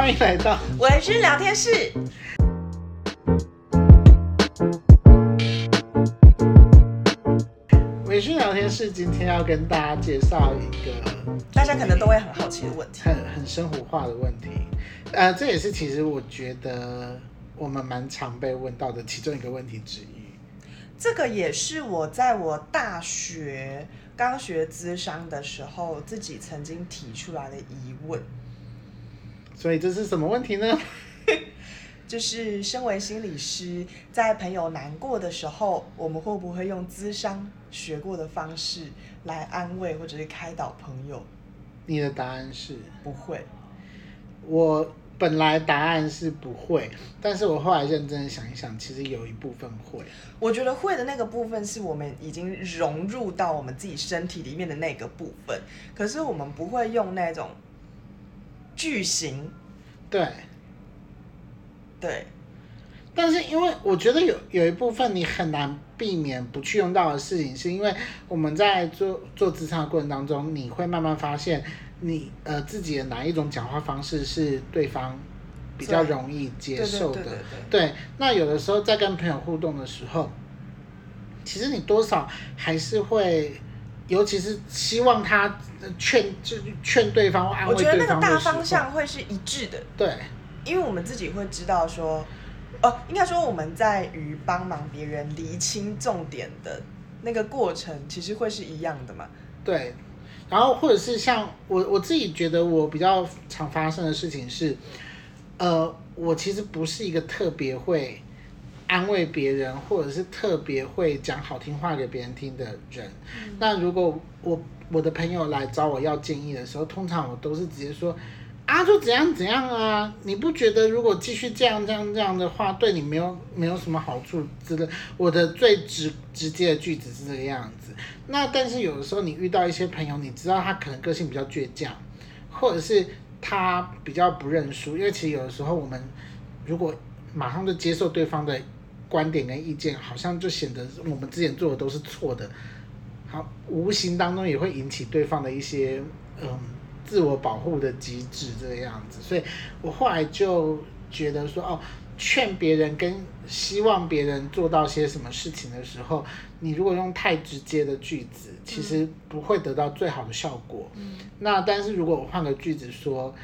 欢迎来到微醺聊天室。微醺聊天室今天要跟大家介绍一个大家可能都会很好奇的问题，很很生活化的问题。呃，这也是其实我觉得我们蛮常被问到的其中一个问题之一。这个也是我在我大学刚学咨商的时候自己曾经提出来的疑问。所以这是什么问题呢？就是身为心理师，在朋友难过的时候，我们会不会用咨商学过的方式来安慰或者是开导朋友？你的答案是不会。我。本来答案是不会，但是我后来认真想一想，其实有一部分会。我觉得会的那个部分是我们已经融入到我们自己身体里面的那个部分，可是我们不会用那种句型。对，对。但是因为我觉得有有一部分你很难避免不去用到的事情，是因为我们在做做职场的过程当中，你会慢慢发现。你呃自己的哪一种讲话方式是对方比较容易接受的？对，那有的时候在跟朋友互动的时候，其实你多少还是会，尤其是希望他劝，就劝对方或安慰对方。我觉得那个大方向会是一致的。对，因为我们自己会知道说，哦，应该说我们在于帮忙别人厘清重点的那个过程，其实会是一样的嘛。对。然后，或者是像我我自己觉得我比较常发生的事情是，呃，我其实不是一个特别会安慰别人，或者是特别会讲好听话给别人听的人。嗯。那如果我我的朋友来找我要建议的时候，通常我都是直接说。啊，就怎样怎样啊？你不觉得如果继续这样这样这样的话，对你没有没有什么好处之类？我的最直直接的句子是这个样子。那但是有的时候你遇到一些朋友，你知道他可能个性比较倔强，或者是他比较不认输，因为其实有的时候我们如果马上就接受对方的观点跟意见，好像就显得我们之前做的都是错的，好，无形当中也会引起对方的一些嗯。自我保护的机制这个样子，所以我后来就觉得说，哦，劝别人跟希望别人做到些什么事情的时候，你如果用太直接的句子，其实不会得到最好的效果。嗯。那但是如果我换个句子说，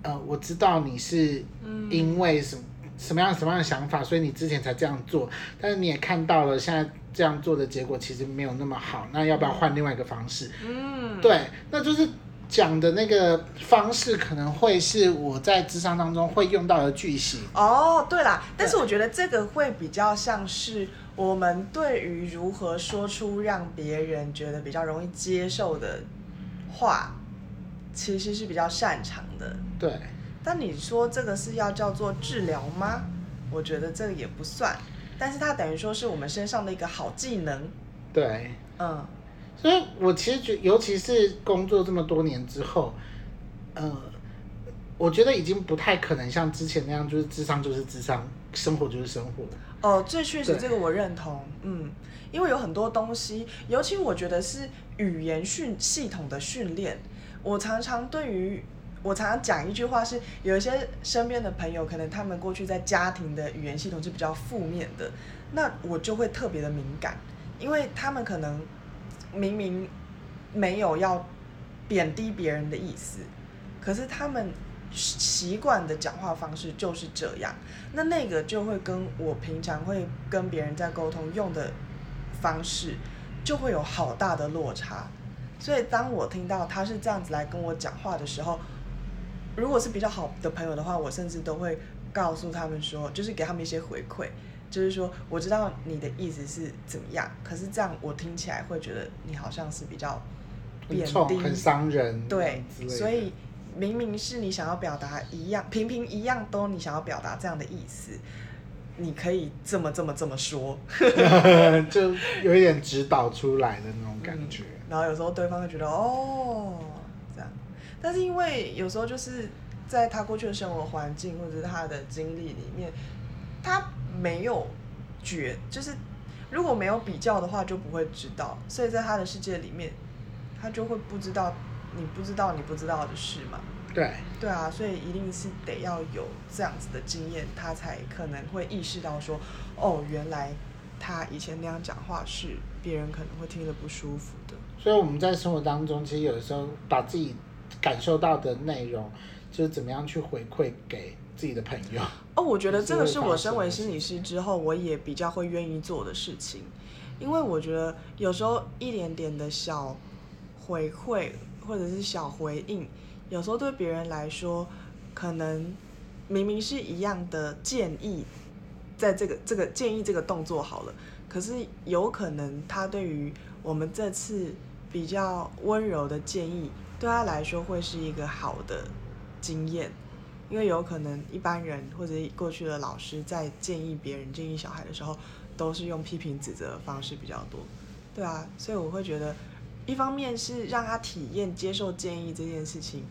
呃，我知道你是因为什么什么样什么样的想法，所以你之前才这样做，但是你也看到了现在这样做的结果其实没有那么好，那要不要换另外一个方式？嗯，对，那就是。讲的那个方式可能会是我在智商当中会用到的句型。哦，对啦，但是我觉得这个会比较像是我们对于如何说出让别人觉得比较容易接受的话，其实是比较擅长的。对。但你说这个是要叫做治疗吗？我觉得这个也不算，但是它等于说是我们身上的一个好技能。对。嗯。所以，我其实觉，尤其是工作这么多年之后，呃，我觉得已经不太可能像之前那样，就是智商就是智商，生活就是生活。哦，这确实，这个我认同。嗯，因为有很多东西，尤其我觉得是语言训系统的训练。我常常对于，我常常讲一句话是，有一些身边的朋友，可能他们过去在家庭的语言系统是比较负面的，那我就会特别的敏感，因为他们可能。明明没有要贬低别人的意思，可是他们习惯的讲话方式就是这样，那那个就会跟我平常会跟别人在沟通用的方式就会有好大的落差。所以当我听到他是这样子来跟我讲话的时候，如果是比较好的朋友的话，我甚至都会告诉他们说，就是给他们一些回馈。就是说，我知道你的意思是怎么样，可是这样我听起来会觉得你好像是比较贬低、很伤人。对，所以明明是你想要表达一样，平平一样都你想要表达这样的意思，你可以这么这么这么说，就有一点指导出来的那种感觉。嗯，然后有时候对方会觉得哦，但是因为有时候就是在他过去的生活环境或者是他的经历里面，他。没有觉，就是如果没有比较的话，就不会知道。所以在他的世界里面，他就会不知道你不知道你不知道的事嘛。对。对啊，所以一定是得要有这样子的经验，他才可能会意识到说，哦，原来他以前那样讲话是别人可能会听得不舒服的。所以我们在生活当中，其实有的时候把自己感受到的内容，就是怎么样去回馈给自己的朋友。哦，我觉得这个是我身为心理师之后，我也比较会愿意做的事情，因为我觉得有时候一点点的小回馈或者是小回应。有时候对别人来说，可能明明是一样的建议，在这个这个建议这个动作好了，可是有可能他对于我们这次比较温柔的建议，对他来说会是一个好的经验，因为有可能一般人或者过去的老师在建议别人、建议小孩的时候，都是用批评指责的方式比较多，对啊，所以我会觉得，一方面是让他体验接受建议这件事情。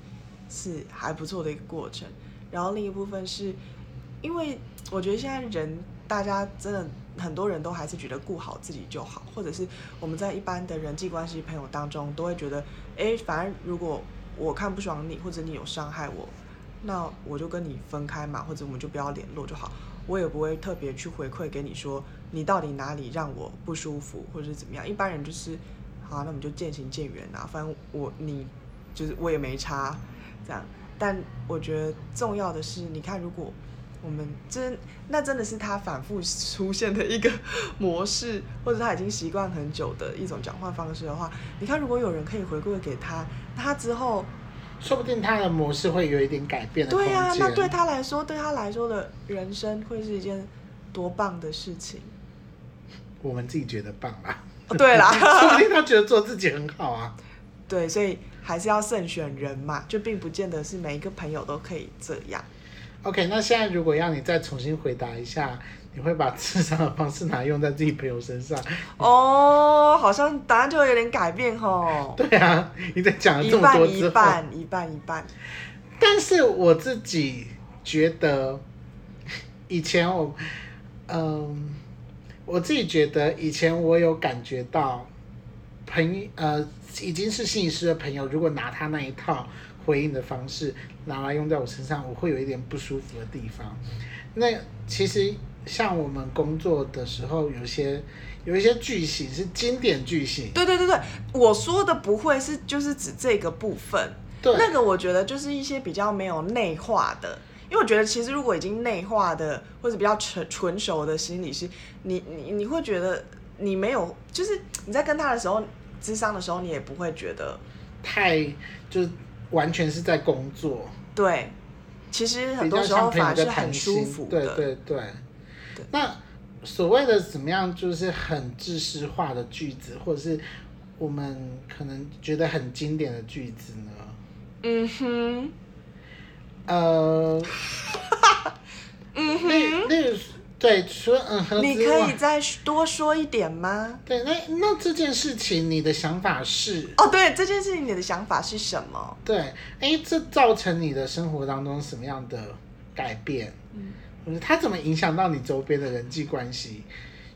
是还不错的一个过程，然后另一部分是，因为我觉得现在人大家真的很多人都还是觉得顾好自己就好，或者是我们在一般的人际关系朋友当中都会觉得，哎，反正如果我看不爽你，或者你有伤害我，那我就跟你分开嘛，或者我们就不要联络就好，我也不会特别去回馈给你说你到底哪里让我不舒服，或者是怎么样。一般人就是，好，那我们就渐行渐远啊，反正我你就是我也没差。这样，但我觉得重要的是，你看，如果我们真那真的是他反复出现的一个模式，或者他已经习惯很久的一种讲话方式的话，你看，如果有人可以回馈给他，他之后说不定他的模式会有一点改变的。对呀、啊，那对他来说，对他来说的人生会是一件多棒的事情。我们自己觉得棒吧？哦、对啦，说不定他觉得做自己很好啊。对，所以。还是要慎选人嘛，就并不见得是每一个朋友都可以这样。OK，那现在如果要你再重新回答一下，你会把智商的方式拿用在自己朋友身上？哦，好像答案就会有点改变吼。对啊，你在讲了这么多之后，一半一半一半一半。但是我自己觉得，以前我，嗯，我自己觉得以前我有感觉到朋友呃。已经是心理师的朋友，如果拿他那一套回应的方式拿来用在我身上，我会有一点不舒服的地方。那其实像我们工作的时候，有些有一些句型是经典句型。对对对对，我说的不会是就是指这个部分。对，那个我觉得就是一些比较没有内化的，因为我觉得其实如果已经内化的或者比较纯纯熟的心理师，你你你会觉得你没有，就是你在跟他的时候。咨商的时候，你也不会觉得太就是完全是在工作。对，其实很多时候反而是很舒服的。对对对。对那所谓的怎么样，就是很知识化的句子，或者是我们可能觉得很经典的句子呢？嗯哼。呃。嗯哼。例例如。对，除了嗯哼，你可以再多说一点吗？对，那那这件事情你的想法是？哦，对，这件事情你的想法是什么？对，哎，这造成你的生活当中什么样的改变？嗯，它怎么影响到你周边的人际关系？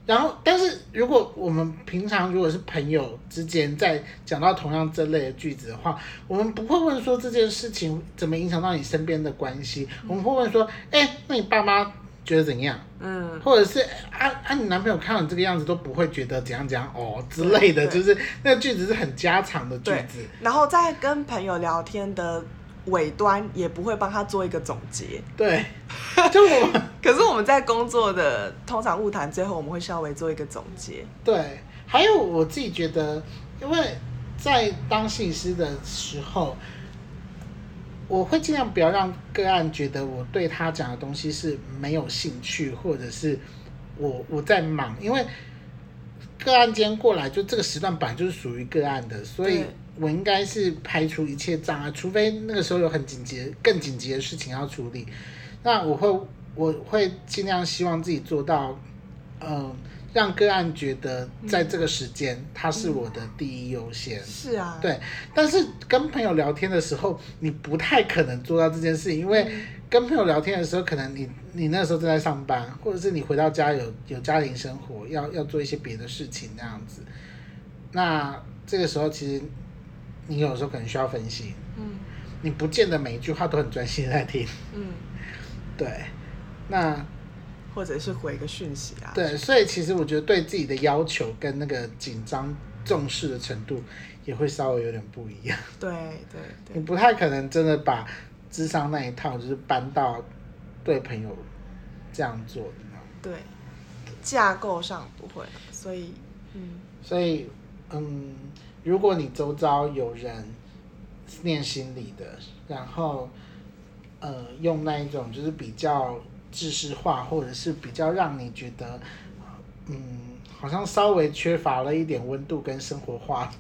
然后，但是如果我们平常如果是朋友之间在讲到同样这类的句子的话，我们不会问说这件事情怎么影响到你身边的关系，我们会问说，哎，那你爸妈？觉得怎样？嗯，或者是啊啊，你男朋友看到你这个样子都不会觉得怎样怎样哦之类的，就是那个句子是很家常的句子。然后在跟朋友聊天的尾端，也不会帮他做一个总结。对，就我们。可是我们在工作的通常误谈最后，我们会稍微做一个总结。对，还有我自己觉得，因为在当心理师的时候。我会尽量不要让个案觉得我对他讲的东西是没有兴趣，或者是我我在忙，因为个案今天过来，就这个时段本来就是属于个案的，所以我应该是排除一切障碍，除非那个时候有很紧急、更紧急的事情要处理，那我会我会尽量希望自己做到，嗯、呃。让个案觉得在这个时间，他是我的第一优先。是啊，对。但是跟朋友聊天的时候，你不太可能做到这件事情，因为跟朋友聊天的时候，可能你你那时候正在上班，或者是你回到家有有家庭生活，要要做一些别的事情那样子。那这个时候，其实你有时候可能需要分心。嗯。你不见得每一句话都很专心在听。嗯，对，那或者是回个讯息啊。对，所以其实我觉得对自己的要求跟那个紧张重视的程度也会稍微有点不一样。对对对，你不太可能真的把智商那一套就是搬到对朋友这样做的。对，架构上不会，所以嗯，所以嗯，如果你周遭有人念心理的，然后呃，用那一种就是比较知识化，或者是比较让你觉得嗯，好像稍微缺乏了一点温度跟生活化。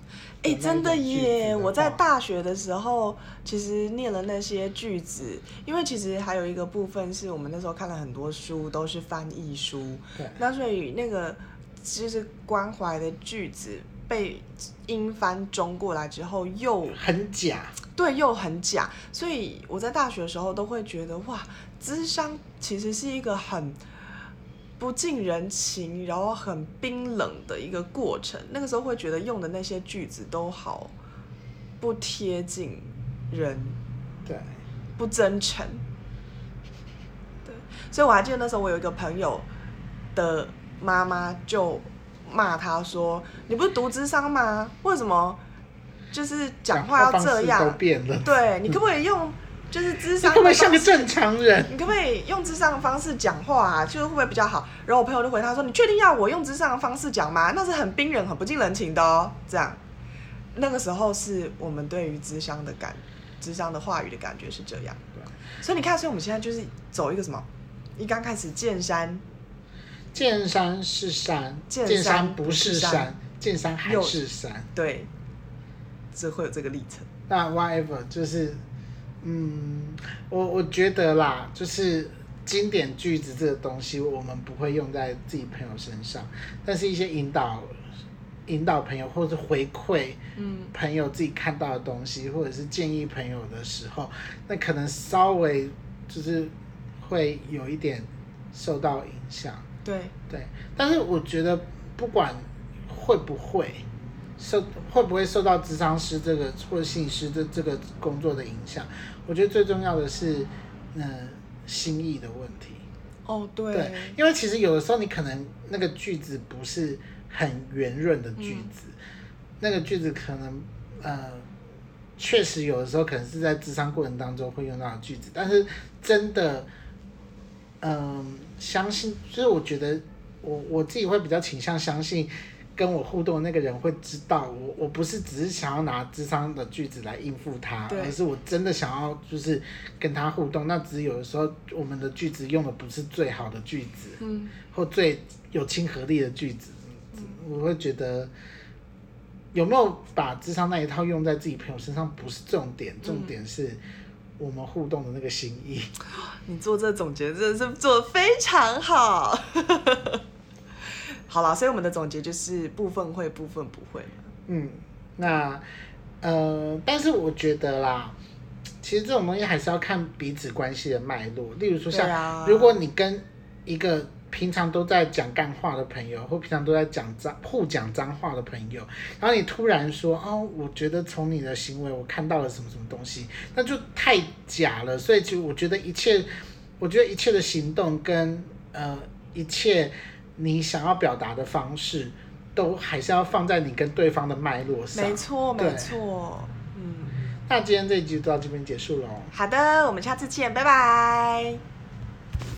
哎、欸，真的耶！我在大学的时候，其实念了那些句子，因为其实还有一个部分是我们那时候看了很多书，都是翻译书。对。那所以那个就是关怀的句子被英翻中过来之后，又很假。对，又很假。所以我在大学的时候都会觉得，哇，智商其实是一个很。不近人情，然后很冰冷的一个过程。那个时候会觉得用的那些句子都好不贴近人，对，不真诚，对。所以我还记得那时候我有一个朋友的妈妈就骂他说：“你不是读智商吗？为什么就是讲话要这样？都变了。对，你可不可以用？”就是智商，会不会像个正常人？你可不可以用智商的方式讲话啊？就是会不会比较好？然后我朋友就回他说：“你确定要我用智商的方式讲吗？那是很冰冷、很不近人情的哦。”这样，那个时候是我们对于智商的感、智商的话语的感觉是这样。对，所以你看，所以我们现在就是走一个什么？一刚开始见山，见山是山，见山不是山，见山还是山。对，这会有这个历程。那 whatever 就是。嗯，我我觉得啦，就是经典句子这个东西，我们不会用在自己朋友身上，但是一些引导、引导朋友，或者是回馈，嗯，朋友自己看到的东西，或者是建议朋友的时候，那可能稍微就是会有一点受到影响。对对，但是我觉得不管会不会。受会不会受到咨商师这个或者心理师的这个工作的影响？我觉得最重要的是，嗯、呃，心意的问题。哦，对。对，因为其实有的时候你可能那个句子不是很圆润的句子，嗯、那个句子可能呃，确实有的时候可能是在智商过程当中会用到的句子，但是真的，嗯、呃，相信就是我觉得我我自己会比较倾向相信。跟我互动的那个人会知道我，我不是只是想要拿智商的句子来应付他，而是我真的想要就是跟他互动。那只是有的时候我们的句子用的不是最好的句子，嗯，或最有亲和力的句子，嗯，我会觉得有没有把智商那一套用在自己朋友身上不是重点，重点是我们互动的那个心意。你做这总结真的是做的非常好。好了，所以我们的总结就是部分会，部分不会。嗯，那呃，但是我觉得啦，其实这种东西还是要看彼此关系的脉络。例如说，像如果你跟一个平常都在讲干话的朋友，或平常都在讲脏互讲脏话的朋友，然后你突然说，哦，我觉得从你的行为我看到了什么什么东西，那就太假了。所以，其实我觉得一切，我觉得一切的行动跟呃一切。你想要表达的方式，都还是要放在你跟对方的脉络上。没错，没错。嗯，那今天这一集就到这边结束喽。好的，我们下次见，拜拜。